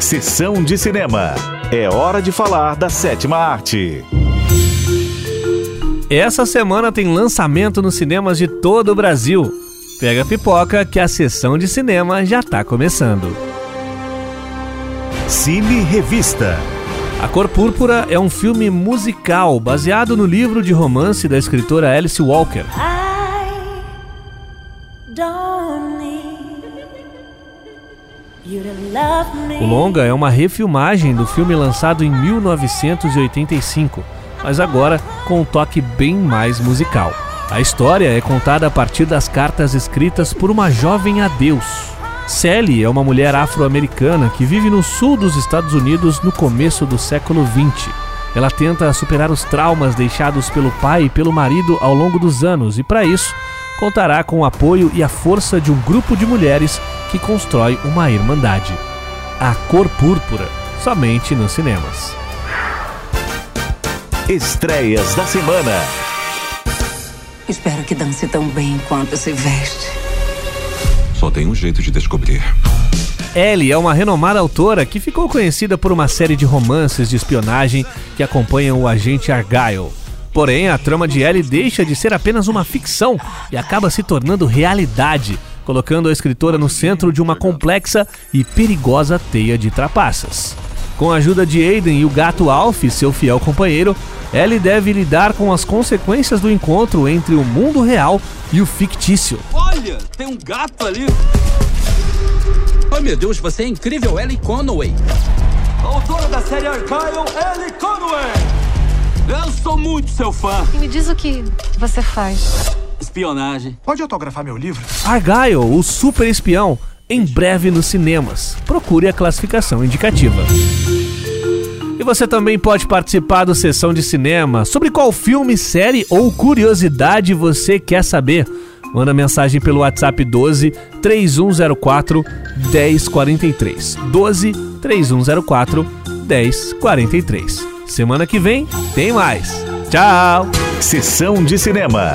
Sessão de cinema. É hora de falar da sétima arte. Essa semana tem lançamento nos cinemas de todo o Brasil. Pega a pipoca que a sessão de cinema já está começando. Cine Revista. A Cor Púrpura é um filme musical baseado no livro de romance da escritora Alice Walker. O longa é uma refilmagem do filme lançado em 1985, mas agora com um toque bem mais musical. A história é contada a partir das cartas escritas por uma jovem a Deus. Sally é uma mulher afro-americana que vive no sul dos Estados Unidos no começo do século 20. Ela tenta superar os traumas deixados pelo pai e pelo marido ao longo dos anos e, para isso, contará com o apoio e a força de um grupo de mulheres que constrói uma irmandade. A Cor Púrpura, somente nos cinemas. Estreias da semana. Espero que dance tão bem quanto se veste. Só tem um jeito de descobrir. Ellie é uma renomada autora que ficou conhecida por uma série de romances de espionagem que acompanham o agente Argyle. Porém, a trama de Ellie deixa de ser apenas uma ficção e acaba se tornando realidade, colocando a escritora no centro de uma complexa e perigosa teia de trapaças. Com a ajuda de Aiden e o gato Alf, seu fiel companheiro, Ellie deve lidar com as consequências do encontro entre o mundo real e o fictício. Olha, tem um gato ali. Oh meu Deus, você é incrível, Ellie Conway. Autora da série Argyle, Ellie Conway. Eu sou muito seu fã. E me diz o que você faz. Espionagem. Pode autografar meu livro? Argyle, o super espião, em breve nos cinemas. Procure a classificação indicativa. E você também pode participar do Sessão de Cinema. Sobre qual filme, série ou curiosidade você quer saber? Manda mensagem pelo WhatsApp 12 3104 1043. 12 3104 1043. Semana que vem tem mais. Tchau! Sessão de cinema.